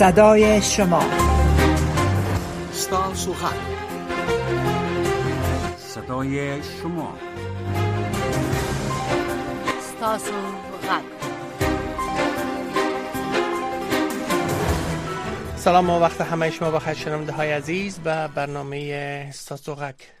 صدای شما صدای شما سلام و وقت همه شما بخیر شنونده های عزیز و برنامه ساسوغک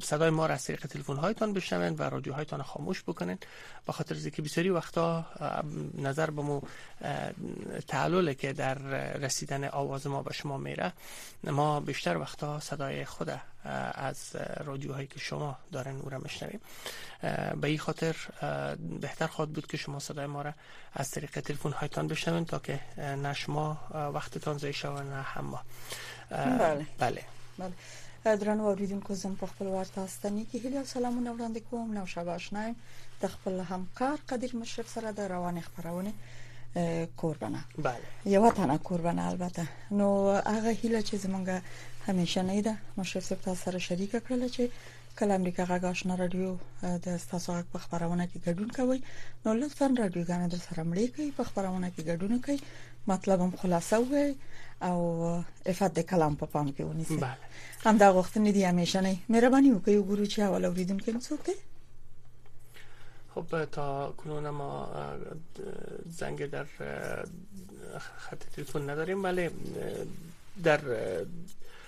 صدای ما را از طریق تلفن هایتان بشنوند و رادیو هایتان خاموش بکنین با خاطر زیکی که بسیاری وقتا نظر به مو تعلله که در رسیدن آواز ما به شما میره ما بیشتر وقتا صدای خود از رادیوهایی که شما دارن او را مشنویم به این خاطر بهتر خواهد بود که شما صدای ما را از طریق تلفن هایتان بشنویم تا که نه شما وقتتان زای شود نه هم ما بله بله, بله. درنو اوریدونکو زم په خپل ورته استنی کې هیله او سلامونه وړاندې کوم نو شب آشنایم د خپل همکار قدیر مشرف سره د روان خبرونه کوربنه بله یو تنه کوربنه البته نو هغه هیله چې زمونږه همیشه نه ده مشرف صاحب تاسو سره شریک کړل چې کله امریکا غږ آشنا رادیو د تاسو غږ په خبرونه کې ګډون کوي نو لطفا رادیوګانې د سره مړې کوي په خبرونه کې ګډون کوي مطلب هم خلاصه وي او افاد د کلام په پام کې ونیسي بله هم دا غوښتنې دي همیشه نه مهرباني وکړئ وګورو چې اول اوریدونکو څوک دی خب تا کنون ما زنگ در خط تلفن نداریم ولی در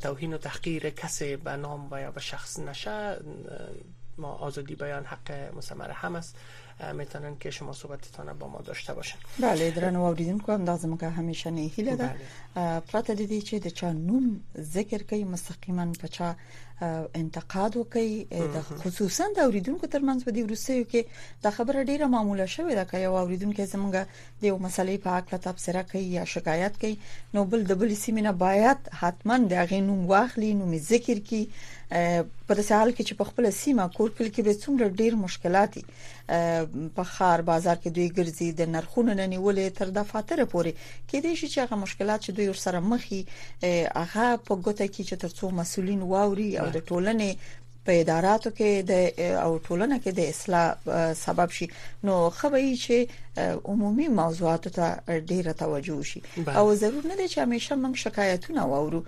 توهین و تحقیر کس به نام و یا به شخص نشه ما آزادی بیان حق مسمر هم است میتونن که شما صحبتتان با ما داشته باشن بله درن و اوریدن که انداز مگه همیشه نیهیله ده بله. پرات دیدی چه ده چا نوم ذکر که مستقیما پچا انتقاد وکي د خصوصا د اوریدونکو ترمنځ په دې ورسېو کې دا خبره ډیره معموله شوې ده که یو اوریدونکو زمونږ د یو مسلې په حق له تبصره کوي یا شکایت کوي نو بل د بل سیمې نه باید حتما د هغه نوم واخلي نوم ذکر کی په داسې حال کې چې په خپل سیمه کور کلی کې به څومره ډیر مشکلات په خار بازار کې دوی ګرځي د نرخونو نه نیولې تر دفاتر پورې کې دې شي چې هغه مشکلات چې دوی ور سره مخ هغه په ګوته کې چې ترڅو مسولین واوري او د ټولنې په اداراتو کې د او ټولنه کې د اصلاح سبب شي نو خوي چې عمومي موضوعاتو ته ډیره توجه شي او ضرور نه دی چې همیشه موږ شکایتونه واورو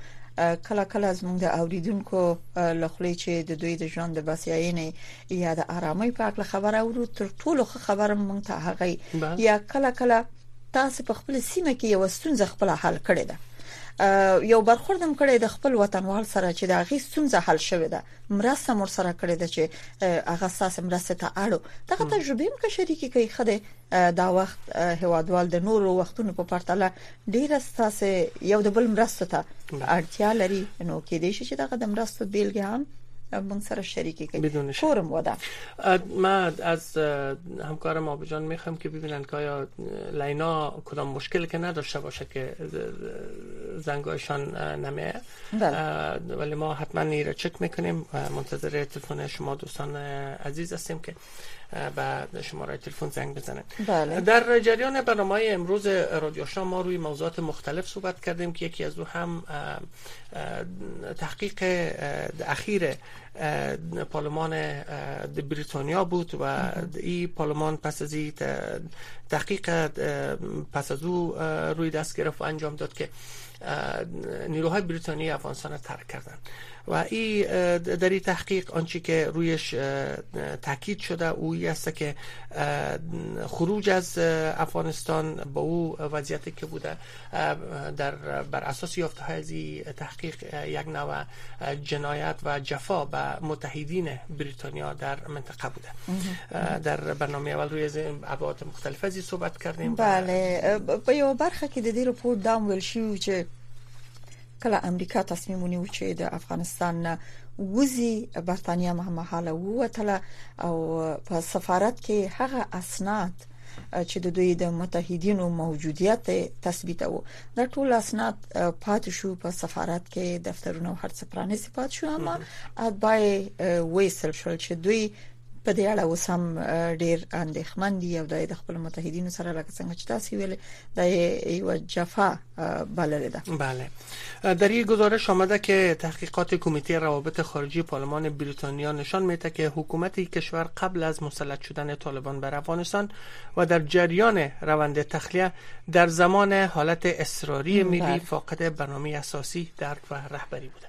کله کله زموږ د اوریدونکو لخوا چې د دوی د ژوند د بسیاینې یا د آرامۍ په اړه خبره ورو تر ټولو خبره مونږ ته هغه یا کله کله تاسو په خپل سیمه کې یو ستونزه خپل حل کړې ده یو برخورد هم کړی د خپل وطنوال سره چې دا غي ستونزه حل شوې ده مرسته مور سره کړې ده چې هغه ساس مرسته ته اړو دغه تجربه هم که شریکي کوي خده دا وخت هوادوال د نورو وختونو په پرتله ډیره ستاسو یو د بل مرسته ته اړتیا لري نو کې دې شي چې دغه د مرستو بیلګه هم من سر شریکی کنید فورم ودا ما از همکارم آبجان میخوام که ببینن که آیا لینا کدام مشکل که نداشته باشه که زنگایشان نمیه بله. ولی ما حتما این را چک میکنیم منتظر تلفن شما دوستان عزیز هستیم که و شماره تلفن زنگ بزنن بله. در جریان برنامه امروز رادیو ما روی موضوعات مختلف صحبت کردیم که یکی از او هم تحقیق اخیر پارلمان بریتانیا بود و این پارلمان پس از تحقیق پس از او روی دست گرفت و انجام داد که نیروهای بریتانیا افغانستان را ترک کردند و این در این تحقیق آنچه که رویش تاکید شده او است که خروج از افغانستان با او وضعیتی که بوده در بر اساس یافته از تحقیق یک نوع جنایت و جفا به متحدین بریتانیا در منطقه بوده در برنامه اول روی از ابعاد مختلف از صحبت کردیم بله په یو برخه کې د دې رپورت دام ویل شوی چې کله امریکا تصمیم ونیو چې د افغانستان نه وزي برتانیا مهمه حاله ووتله او په سفارت کې هغه اسناد چې د دوی د متحدینو موجودیت تثبیتاوه دا ټول اسناد پاتې شو په سفارت کې دفترونو هر څه پرانیستي پات شو اما اتباع ویسل شول چې دوی په دې اړه اوس هم ډیر اندېښمن دي او د خپل متحدینو سره لکه څنګه چې تاسو ویل د یو جفا بلل ده بله در یک گزارش آمده که تحقیقات کمیته روابط خارجی پالمان بریتانیا نشان میده که حکومت کشور قبل از مسلط شدن طالبان بر افغانستان و در جریان روند تخلیه در زمان حالت اصراری بله. ملی فاقد برنامه اساسی در و رهبری بوده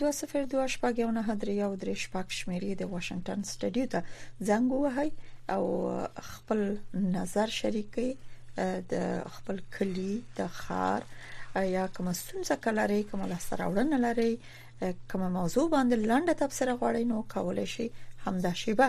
2022-69-313 شمیرې د واشنگټن سټډیو ته زنګ ووهي او خپل نظر شریکي د خپل کلی د خار یا کوم ستونزه کلري کوم لاسته راوړنه لري کوم موضوع باندې لنډه تبصره غواړي نو کولای شي همدا شیبه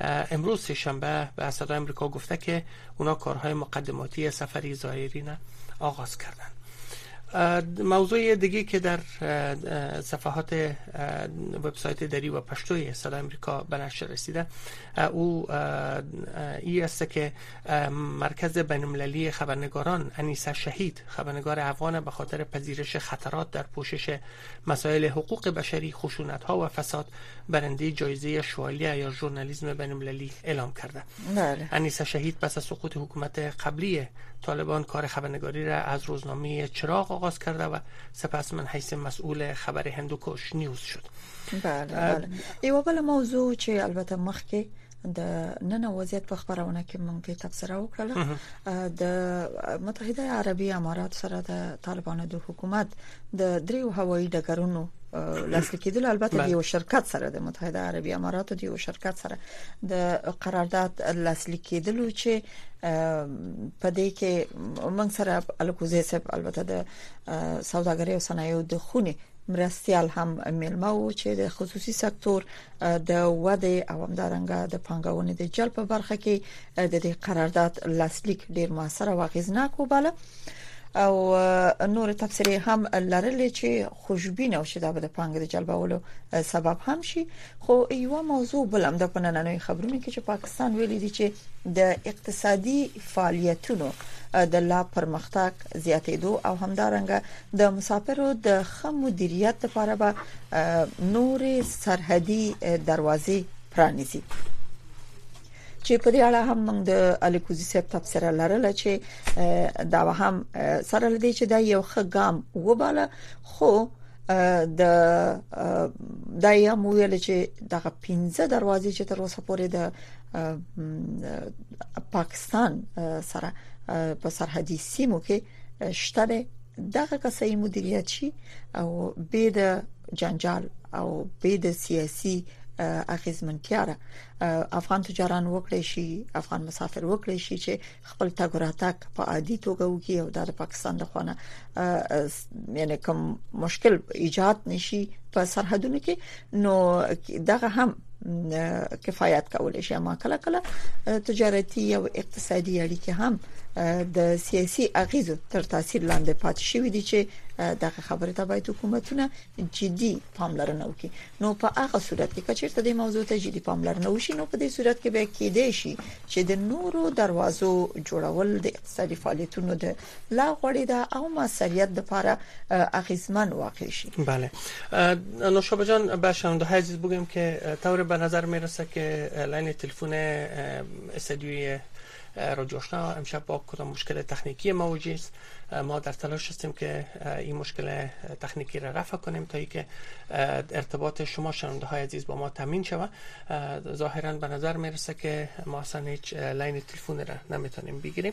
امروز سهشنبه به صدای امریکا گفته که اونا کارهای مقدماتی سفری جزایری آغاز کردن موضوع دیگه که در صفحات وبسایت دری و پشتوی صدا امریکا به نشر رسیده او ای است که مرکز بینالمللی خبرنگاران انیسه شهید خبرنگار افغان به خاطر پذیرش خطرات در پوشش مسائل حقوق بشری خشونت ها و فساد برنده جایزه شوالیه یا ژورنالیسم بینالمللی اعلام کرده بله. انیسه شهید پس از سقوط حکومت قبلی طالبان کار خبرنگاری را از روزنامه چراغ آغاز کرده و سپس من حیث مسئول خبر هندوکش نیوز شد بله بله ایوه بله موضوع چه البته مخکه د نن وضعیت په خبرونه کې مونږ په تبصره وکړل د متحده عربی امارات سره د طالبانو د حکومت د دریو هوایي ډګرونو لاسلیک کېدل البته د یو شرکت سره د متحده عربی اماراتو د یو شرکت سره د قرارداد لاسلیک کېدل چې په دې کې موږ سره الکوزه صاحب البته د سوداګرۍ او صنایعو د خونې مرستيال هم ملما وو چې د خصوصي سکتور د ودې او همدارنګه د پنګونې د جلب په برخه کې د دې قرارداد لاسلیک ډیر موثر او غیزناک وباله او نور تفسیرې هم لرلې چې خوشبین او شدا به د پنګ د جلبولو سبب هم شي خو یو موضوع بلم د پنننوي خبرونه کې چې پاکستان ویلي دي چې د اقتصادي فعالیتونو د لا پرمختګ زیاتېدو او همدارنګه د مسافرو د ښه مدیریت لپاره به نورې سرحدي دروازې پرانیزي چې په دې اړه هم موږ د الیکوزي صاحب تفسیر لرله چې دا هم سره لدی چې دا یو ښه ګام وباله خو د دا یو ویل چې دغه 15 دروازې چې تر اوسه پورې د پاکستان سره په سرحدي سیمو کې شته ده دغه کسي مدیریت شي او به د جنجال او به د سیاسي اخیزمنتیا را افغان تجاران وکړي شي افغان مسافر وکړي شي چې خپل تګ راتګ په عادي توګه وکړي او د پاکستان د خونه یعنی کوم مشکل ایجاد نشي په سرحدونو کې نو دغه هم کفایت کولای شي ما کله کله تجارتي او اقتصادي اړیکې هم د سیاسي اغیزو تر تاثیر لاندې پاتې شوې دي چې دغه خبره ته باید حکومتونه جدي پاملرنه وکړي نو په هغه صورت کې کچیرته د موضوع ته جدي پاملرنه وشي نو په دې صورت کې به کېدې شي چې د نورو دروازو جوړول د اقتصادي فعالیتونو د لا غوړیدا او مسریت لپاره اغیزمن واقع شي بله نوشابه جان به شنونده عزیز بگم که طور به نظر میرسه که لاین تلفن استدیوی رادیو آشنا امشب با کدام مشکل تکنیکی موجود است ما در تلاش هستیم که این مشکل تکنیکی را رفع کنیم تا اینکه ارتباط شما شنونده های عزیز با ما تامین شود ظاهرا به نظر میرسه که ما اصلا هیچ لاین تلفن را نمیتونیم بگیریم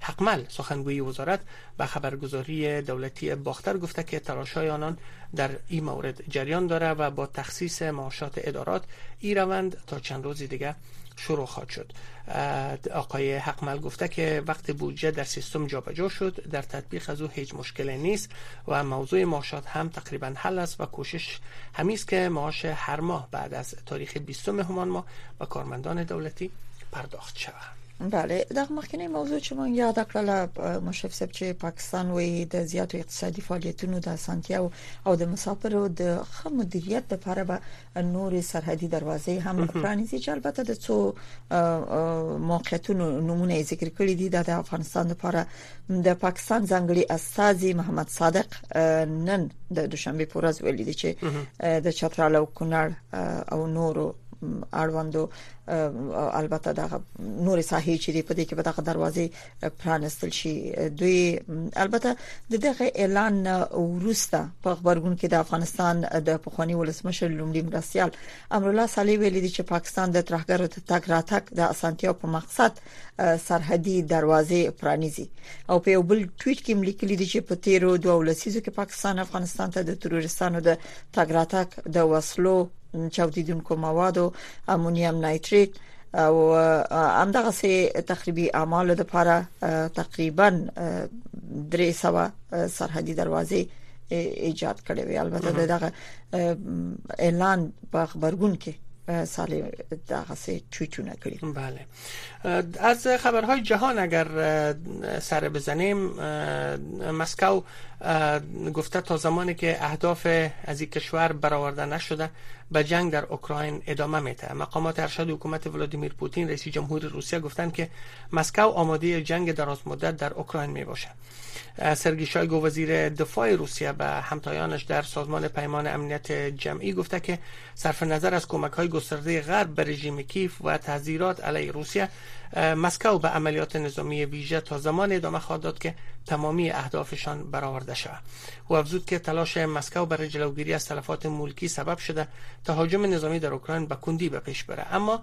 حقمل سخنگوی وزارت به خبرگزاری دولتی باختر گفته که تلاش‌های آنان در این مورد جریان داره و با تخصیص معاشات ادارات ای روند تا چند روزی دیگه شروع خواهد شد آقای حقمل گفته که وقت بودجه در سیستم جابجا شد در تطبیق از او هیچ مشکلی نیست و موضوع معاشات هم تقریبا حل است و کوشش همیست که معاش هر ماه بعد از تاریخ 20 همان ماه به کارمندان دولتی پرداخت شود بله دغه مخکنی موضوع چې مونږ یاد کړل مشرف صاحب چې پاکستان وایي د زیاتو اقتصادي فعالیتونو د اسانتیاو او د مسافرو د ښه مدیریت لپاره به نور سرحدي دروازې هم پرانیزي چې البته د څو موقعیتونو نمونه ذکر کړی دي د افغانستان لپاره د پاکستان ځنګړي استاذي محمد صادق نن د دوشنبه پورز ویلي دي چې د چترال او کونړ او نورو اړوندو البته دا نور ساحې چې په دې کې به دغه دروازې پرانستل شي دوی البته د دغه اعلان ورسته په خبرګون کې د افغانستان د پخوانی ولسمشر لومړي مرستيال امر الله صالح ویلي چې پاکستان د ترهګرو تک راتک د اسانتیو په مقصد سرحدي دروازې پرانیزي او په یو بل ټویټ کې لیکلي دي چې په تیرو دوه ولسیزو کې پاکستان افغانستان ته د تروریستانو د تګ راتګ د وسلو چاودیدونکو موادو امونیم نایتریت او همدغه سي تخریبي اعمالو لپاره تقریبا 300 سرحدي دروازې ایجاد کړې وي البته دغه اعلان په خبرګون کې سالي دغه سي ټویټونه کړی bale از خبرهای جهان اگر سر بزنیم مسکو گفته تا زمانی که اهداف از این کشور برآورده نشده به جنگ در اوکراین ادامه میده مقامات ارشد حکومت ولادیمیر پوتین رئیس جمهوری روسیه گفتند که مسکو آماده جنگ دراز مدت در اوکراین می باشد سرگی شایگو وزیر دفاع روسیه به همتایانش در سازمان پیمان امنیت جمعی گفته که صرف نظر از کمک های گسترده غرب به رژیم کیف و تحذیرات علیه روسیه مسکو به عملیات نظامی ویژه تا زمان ادامه خواهد داد که تمامی اهدافشان برآورده شود او افزود که تلاش مسکو برای جلوگیری از تلفات ملکی سبب شده تهاجم نظامی در اوکراین به کندی به پیش بره اما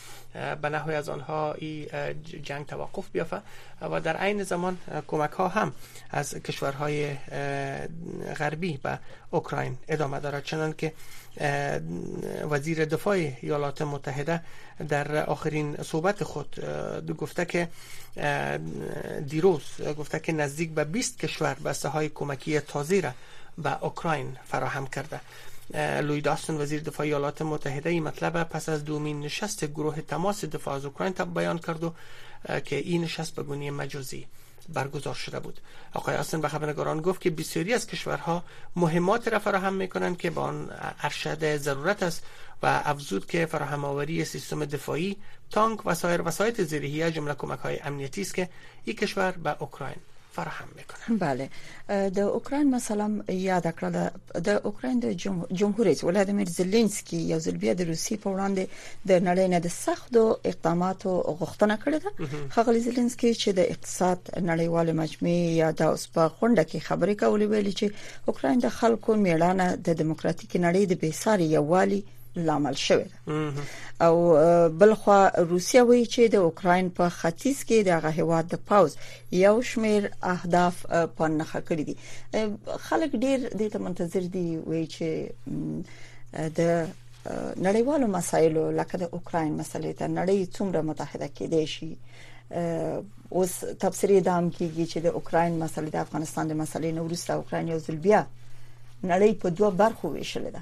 به نحوی از آنها این جنگ توقف بیافه و در عین زمان کمک ها هم از کشورهای غربی به اوکراین ادامه دارد چنان که وزیر دفاع ایالات متحده در آخرین صحبت خود گفته که دیروز گفته که نزدیک به 20 کشور بسته های کمکی تازی را به اوکراین فراهم کرده لوی داستن وزیر دفاع ایالات متحده این مطلب پس از دومین نشست گروه تماس دفاع از اوکراین بیان کرد و که این نشست به گونه مجازی برگزار شده بود آقای آسن به خبرنگاران گفت که بسیاری از کشورها مهمات را فراهم میکنند که با آن ارشد ضرورت است و افزود که فراهم آوری سیستم دفاعی تانک و سایر وسایل زیرهی جمله کمک های امنیتی است که این کشور به اوکراین فراهم میکنه بله د اوکراین مثلا یاد کړل د اوکراین د جمهور رئیس ولادیمیر زيلنسکي یو ځل بیا د روسي په وړاندې د نړۍ نه د سختو اقداماتو غوښتنه کړې ده خغلی زيلنسکي چې د اقتصاد نړیوال مجموعه یا د اوس په خونډه کې خبرې کولې ویلي چې اوکراین د خلکو میړانه د دیموکراتیک نړۍ د بیساري یووالي لامل شوی او بلخوا روسیا وایي چې د اوکرين په ختیځ کې د هغه هواد د پاوز یو شمیر اهداف په نخښه کړی دي خلک ډیر د ته منتظر دي وی چې د نړیوالو مسایلو لکه د اوکرين مسلې ته نړۍ څومره متحده کېدې شي اوس تفسیری دام کیږي چې د اوکرين مسلې د افغانستان د مسلې نو ورسره اوکرين یو ځل بیا نړۍ په دوه برخو ویشل ده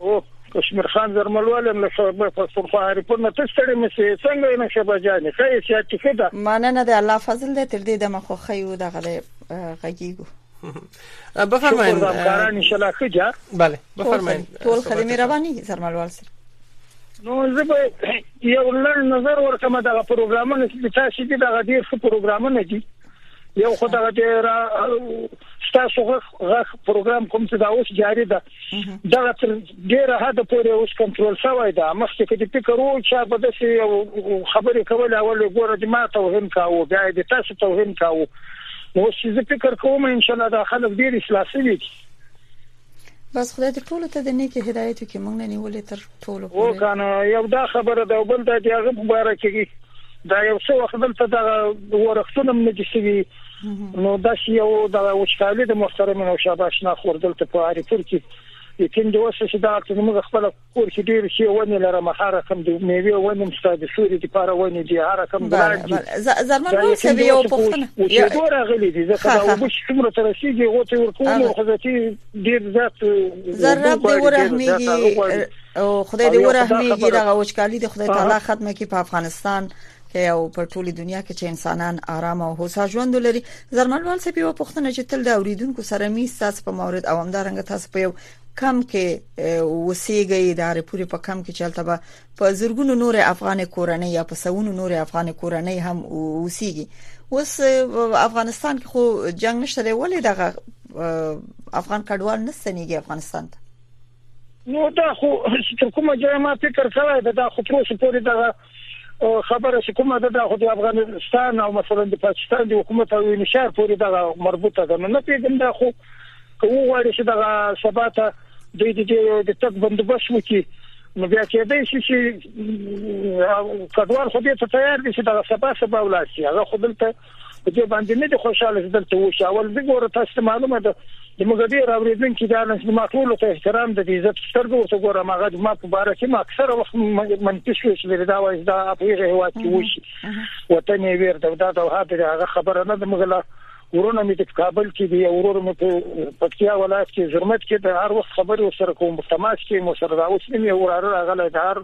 او کشمیر خان زرملوال هم له شعبه پښتونخوا هریپور نه ته ستړی مې شې څنګه یې نشبه جانې ښه یې صحت ټیک ده مننه د الله فضل دې تر دې دمه خو خې یو دغه دې غږیږو بفرمایئ کاران ان شاء الله خجا بله بفرمایئ ټول خدمت رواني زرملوال سره نو زه به یو لړ نظر ورکم دغه پروګرامونه چې تاسو دې دغه ډیر ښه پروګرامونه دي یو خدای دې را تاسو غږ پروګرام کوم چې دا اوس جاری ده دا تر ډیره حد پورې اوس کنټرول شوی دا مخکې کې د فکر او چا په داسې خبرې کول اول ګوره د ما توهین کاوه بیا د تاسو توهین کاوه نو چې زه فکر کوم ان شاء الله دا خلک ډیر اصلاح شوي بس خدای دې ټول ته د نیکی هدایت کې مونږ نه نیولې تر ټولو او کنه یو دا خبره ده بل دا دی هغه مبارک کی دا یو څه وخت دلته دا ورښتونه نه دي شوی نو دا چې یو د وچکالي د محترم نو شاباش نه خور دلته په اړیپور کې یقین دی اوس چې دا چې موږ خپل کور کې ډیر شي ونی لره مهاره کم دی میوه ونی مستاد سوري دی پاره ونی دی هر کم بلار دی زرمن نو سوي یو پښتنه یو ډور غلي دی ځکه دا وبش څومره تر رسیدي غوته ورکوم او خزتي ډیر ذات زرب دی ورحمېږي او خدای دې ورحمیږي دا وچکالي د خدای تعالی ختمه کی په افغانستان کې او په ټوله دنیا کې چې انسانان آرام او هوسا ژوند لري زرمنوال سپي و پښتنه چې تل د اوریدونکو سره می تاسو په مورد او همدارنګ تاسو په یو کم کې وسیږي د هر پوری په کم کې چلته به په زرګونو نور افغان کورنۍ یا په سونو نور افغان کورنۍ هم وسیږي اوس افغانستان کې خو جنگ نشته ولې دغه افغان کډوال نه سنيږي افغانستان ته نو دا خو چې کومه ځای ما فکر کړی دا, دا خو تر اوسه پورې دا خبره چې کومه ده دا خو د افغانستان او مثلا د پاکستان د حکومت او نشار پورې دا مربوطه ده نو نه پیږم دا خو کوم غواړي چې دا سباته د دې د تک بندوبست وکړي نو بیا کې دې شي چې کډوال خو دې ته تیار دي چې دا سبا سبا ولاسي هغه خو دلته په دې باندې نه دي خوشاله چې دلته اوسي اول دې ګوره تاسو معلومه ده د موږ دې راوړېدونکي دا نن ما ټول ته احترام د دې عزت سترګو ورته ګوره ما غږ ما په باره کې ما اکثره وخت منفي شوې چې دا وایي دا په هغه هوا کې وشي وطن یې ویر دا دا هغه خبره نه ده موږ لا ورونه مې د کابل کې دی ورور مې په پکتیا ولایت کې زرمت کې د هر وخت خبرې سره کوم تماس کې مو سره راوښنی مې وراره راغلی د هر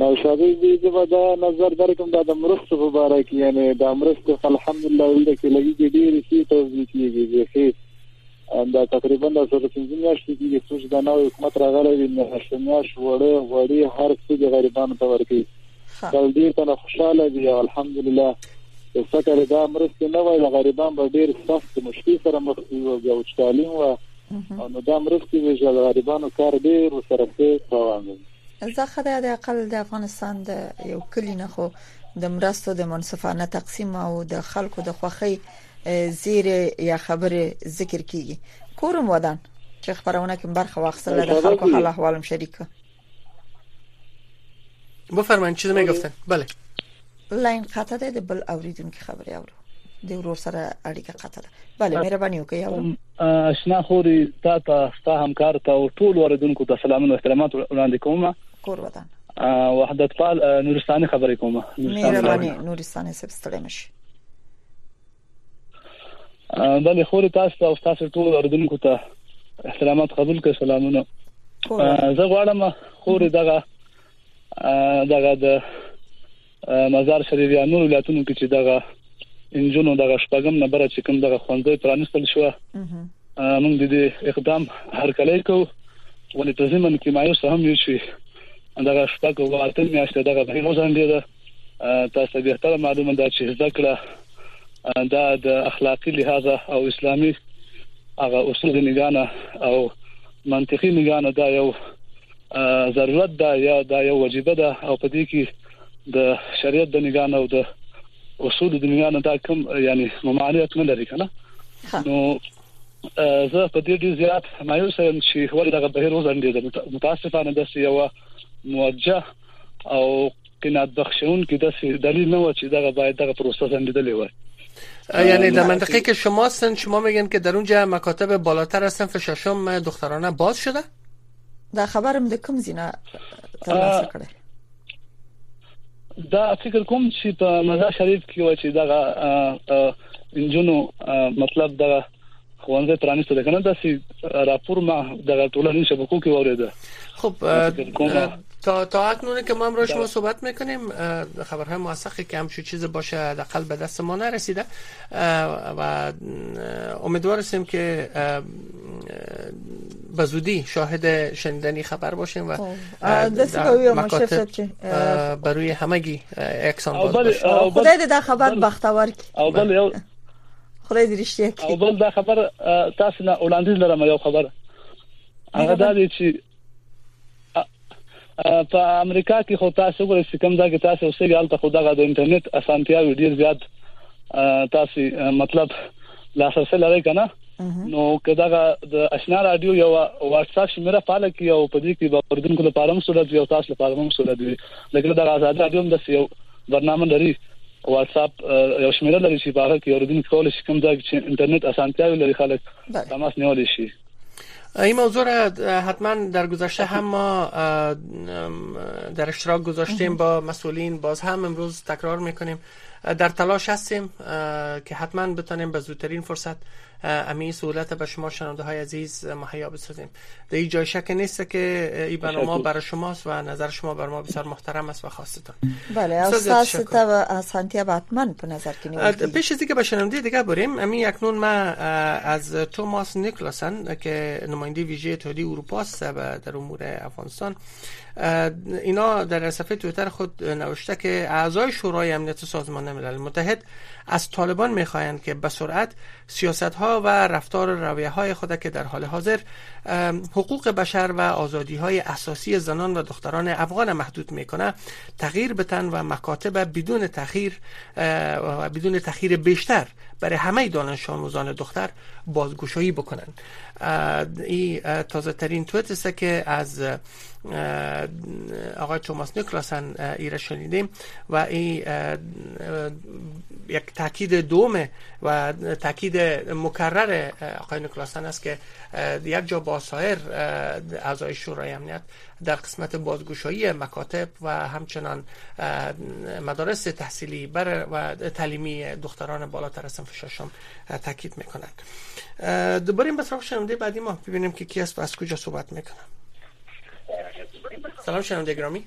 نو شادي دې زه به دا نظر درکم دا د مرستو په اړه کې یعنی دا مرستو الحمدلله ولې کې لګي کې ډېر شي توزیع کیږي زه دا تقریبا د سره پنځه میاشتې کې څو چې دا نو حکومت راغلی دی نو شمیاش وړې وړې هر څه د غریبانو ته ورکړي دا ډېر ته خوشاله دي الحمدلله څکه دا مرستې نه وای د غریبان به ډېر سخت مشکل سره مخ وي او تعلیم و او نو دا مرستې د ژړغریبانو کار ډیر سره ښه روان دی زه خدای د عقل د افغانستان د یو کلی نه خو د مرستو د منصفانه تقسیم او د خلکو د خوخي زیر یا خبره ذکر کیږي کورم ودان چې خبرونه کې برخه واخیستله د خلکو حال احوالم شریک بفرمایید چیزی میگفتن بله لاین قطع ده د بل اوریدونکو خبرې اورو د ورور سره اړیکه قطع ده بله مهرباني وکړئ او آشنا خوري تا ته ستا همکار ته او ټول اوریدونکو ته سلامونه او احترامات وړاندې کوم کور ودان وحدت پال نورستاني خبرې کوم مهرباني نورستاني سب ستړي مشي بله خور تاسو ته او تاسو ټول اردوونکو ته احترامات قبول کړئ سلامونه زه غواړم خور دغه دغه د مزار شریف یا نور ولایتونو کې چې دغه انجونو دغه شپږم نمبر چې کوم دغه خوندې پرانستل شو موږ د دې اقدام هر کله کوو ولې په زمن کې مایوس هم یو شي دغه شپږ او اته میاشتې دغه بهیر ځان دی تاسو به تر معلومه ده چې زده کړه دا د اخلاقی لحاظ او اسلامي هغه اصول نگانه او منطقي نگانه دا یو ضرورت دا یا دا یو واجب ده او په دې کې د شریعت د نگانه او د اصول د نگانه دا کوم یعنی ممانعت نه لري کنه نو زه په دې ډیر زیات مایوس یم چې ولې دغه بهیر وزندې متاسفانه د سیوا موجه او قناعت بخشونکي داسې دلیل نه و چې دغه باید دغه پروسه ځنډېدلې وای یعنی در منطقه که شما هستن شما میگن که در اونجا مکاتب بالاتر از صنف ششم دخترانه باز شده دا خبرم د کوم زینا ترلاسه کړه دا فکر کوم چې په مزار شریف کې و چې دا جنو مطلب دا خوانځه پرانیسته ده کنه داسې راپور ما د ټولنې شبکو کې وریده خب تا تا اکنون که ما را شما صحبت میکنیم خبرهای موثقی که همچون چیز باشه حداقل به دست ما نرسیده و امیدوار هستیم که به زودی شاهد شنیدنی خبر باشیم و بر روی همگی اکسان باز بله، باشیم خدای در خبر بله. بختور کی او بله خدای دې رښتیا کړي او بل دا خبر تاسو نه وړاندیز لرم یو خبر هغه دا دی چې په امریکا کې خو تاسو ګورئ چې کوم ځای کې تاسو اوسئ هلته خو دغه د انټرنیټ اسانتیاوې ډیر زیات تاسو مطلب لاسرسي لري کنه نو کداغه د آشنا رادیو یو واتس اپ شمیره فعال کی او په دې کې به پردونکو لپاره هم سولې او تاسو لپاره هم سولې لکه دا آزاد رادیو هم د یو برنامه لري واتساپ یو شمیره لري چې په هغه کې اوریدونکو کولای شي کوم ځای چې انټرنیټ اسانتیاوې لري خلک تماس نیول شي این موضوع را حتما در گذشته هم ما در اشتراک گذاشتیم با مسئولین باز هم امروز تکرار میکنیم در تلاش هستیم که حتما بتانیم به زودترین فرصت امی سهولت به شما شنونده های عزیز مهیا بسازیم در این جای شک نیست که این برنامه برای شماست و نظر شما بر ما بسیار محترم است و خواستتان بله استاد ستا و اسانتیا باتمن په نظر کې نیول پیش از که به شنونده دیگه بریم امی اکنون ما از توماس نیکلاسن که نماینده ویژه اتحادیه اروپا است در امور افغانستان اینا در صفحه تویتر خود نوشته که اعضای شورای امنیت سازمان ملل متحد از طالبان میخواهند که به سرعت سیاست ها و رفتار رویه های خود که در حال حاضر حقوق بشر و آزادی های اساسی زنان و دختران افغان محدود میکنه تغییر بتن و مکاتب بدون تغییر و بدون تغییر بیشتر برای همه دانش آموزان دختر بازگشایی بکنن این تازه ترین است که از آقای توماس نیکلاسن ای را شنیدیم و این یک تاکید دومه و تاکید مکرر آقای نیکلاسن است که یک جا با سایر اعضای شورای امنیت در قسمت بازگوشایی مکاتب و همچنان مدارس تحصیلی بر و تعلیمی دختران بالاتر از سنف تاکید میکنند دوباره این بسراغ شنونده بعدی ما ببینیم که کی است و از کجا صحبت میکنم سلام شنونده گرامی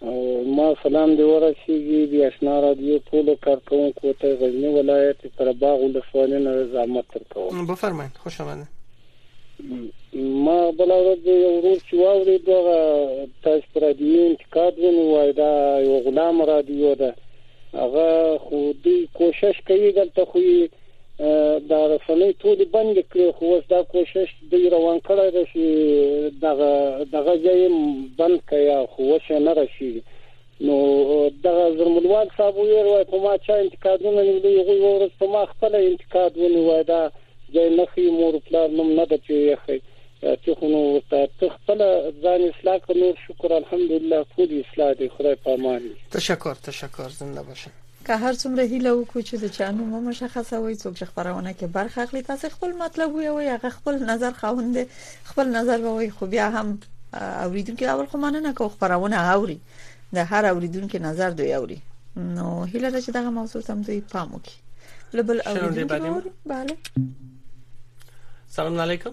او ما سلام دی ورسیږي دی آشنا رادیو ټولو کارکونکو ته غزنی ولایت تر باغ ولسوالۍ نه زحمت درکوم بفرمایئ خوش آمده ما بل ورځ یو ورور چې واورید هغه تاسو پر رادیو انتقاد ونیوای دا یو غلام رادیو ده هغه خو دوی کوشش کوي دلته خو دا رسنۍ ټول بند کړې خو اوس دا کوشش دی روان کړی دی چې دغه دغه ځای بند کړي خو اوس نه راشي نو دغه زرملوال صاحب ویل وای په ما چا انتقادونه نه دی غوي ورځ په ما خپل انتقاد ونی وای دا ځای نه خي مور پلار نوم نه د پیخي چې خو نو ته خپل ځان اصلاح کړو شکر الحمدلله ټول اصلاح دي خدای په امان تشکر تشکر زنده باشین که هر څومره هیله وکړو چې د چا نوم مشخصوي څوک چې خبرونه کې برخه اخلي تاسو خپل مطلب وي او هغه خپل نظر خاوند خپل نظر وي خو بیا هم اوریدونکو اول خو مننه کو خبرونه اوري د هر اوریدونکو نظر دوی اوري نو هیله ده چې دغه موضوع تم دوی پام وکړي لبل اوریدونکو بله سلام علیکم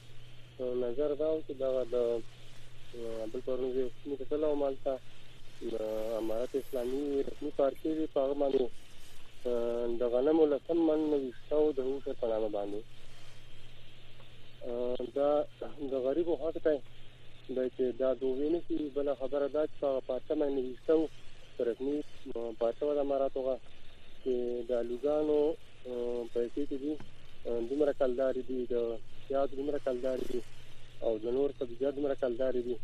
نظر دا و چې دغه د بل پرون زه کوم ته تلل او مالته امارت اسلامي رسمي پارټي وی په هغه باندې د غنمو لسم من نه وشتاو د هوټه په نامه باندې دا د غریبو حق دی دا چې دا دوی نه شي بل خبره دا چې هغه پارټي باندې وشتاو رسمي پارټي د اماراتو غا چې د لوګانو پیسې چې دي دومره کلدارې دي د پیاز دومره کلدارې دي او د نور سبزیجات دومره کلدارې دي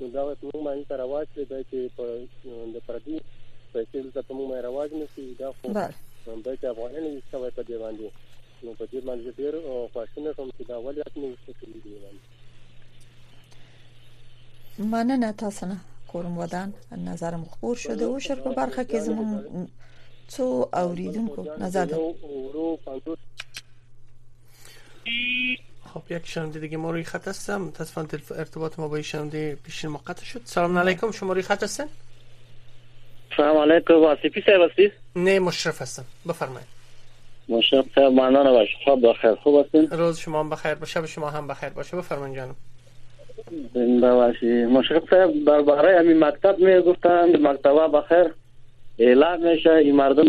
نو دا وخت موږ باندې ته رواج دی دا چې په د پردي پیسې دلته په موږ باندې رواج نه شي دا خو دا چې افغانان یې شوی په دې باندې نو په دې باندې ډېر خواشینه کوم چې دا ولې حتمي وسته کړي دي باندې مننه تاسو نه کورم ودان نظر مخبور شو د اوشر په برخه کې زمون څو اوریدونکو نظر ده خب یک شنونده دیگه ما روی خط هستم متاسفانه ارتباط ما با این شنونده پیشین ما قطع شد سلام علیکم شما روی خط هستن سلام علیکم واسفی صاحب هستید نه مشرف هستم بفرمایید ماشاء الله مانان و شب بخیر خوب هستین روز شما هم بخیر باشه شما هم بخیر باشه بفرمایید جانم زنده باشی مشرف صاحب درباره همین مکتب می گفتن مکتبه بخیر اعلام میشه این مردم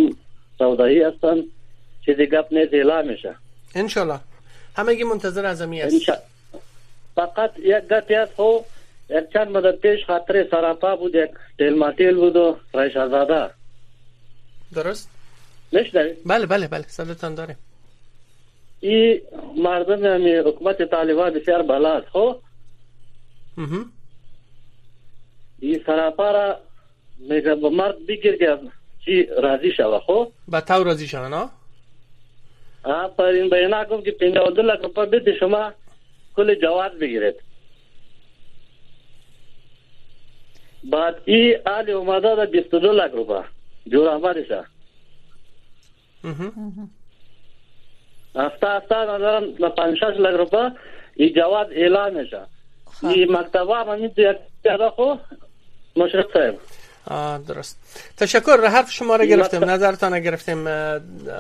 سودایی هستن چیزی گپ نیست اعلام میشه انشالله همگی منتظر از امی هست فقط یک گپی است خو یک چند مدت پیش خاطر سراپا بود یک تیلماتیل بود و ریشازاده درست نشنوی؟ بله بله بله صداتان داره ای مردم همی حکومت طالبان بسیار بلاست خو ای سراپا را میگه به مرد بگیرگه چی راضی شوه خو به تو راضی شوه نه پر این بینا گفت که پینجا و دو لک روپا بیت شما کل جواز بگیرید بعد ای آل اومده دا بیست دو لک روپا جور احمد شا استا استا نظر له پنځه لګ روپا ای جواب اعلان شه ای مکتبه منی ته دا خو مشرف صاحب درست تشکر را حرف شما را گرفتیم نظرتان گرفتیم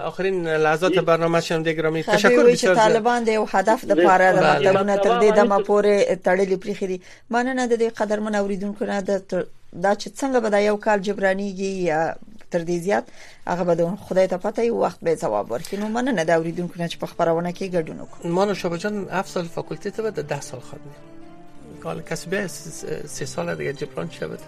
آخرین لحظات برنامه شم دی گرامی تشکر بسیار طالبان دی او هدف د پاره د مطلبونه تر دې دمه پورې تړلې پریخي مننه د دې قدرمن اوریدونکو نه د دا چې څنګه به دا یو کال جبرانیږي یا تر دې زیات هغه به د خدای ته پته یو وخت به جواب ورکړي نو مننه دا اوریدونکو نه چې په خبرونه کې ګډون وکړي مانو شابه جان افضل فاکولته ته به د 10 سال خدمت کال کسبه سه سال دیگه جبران شود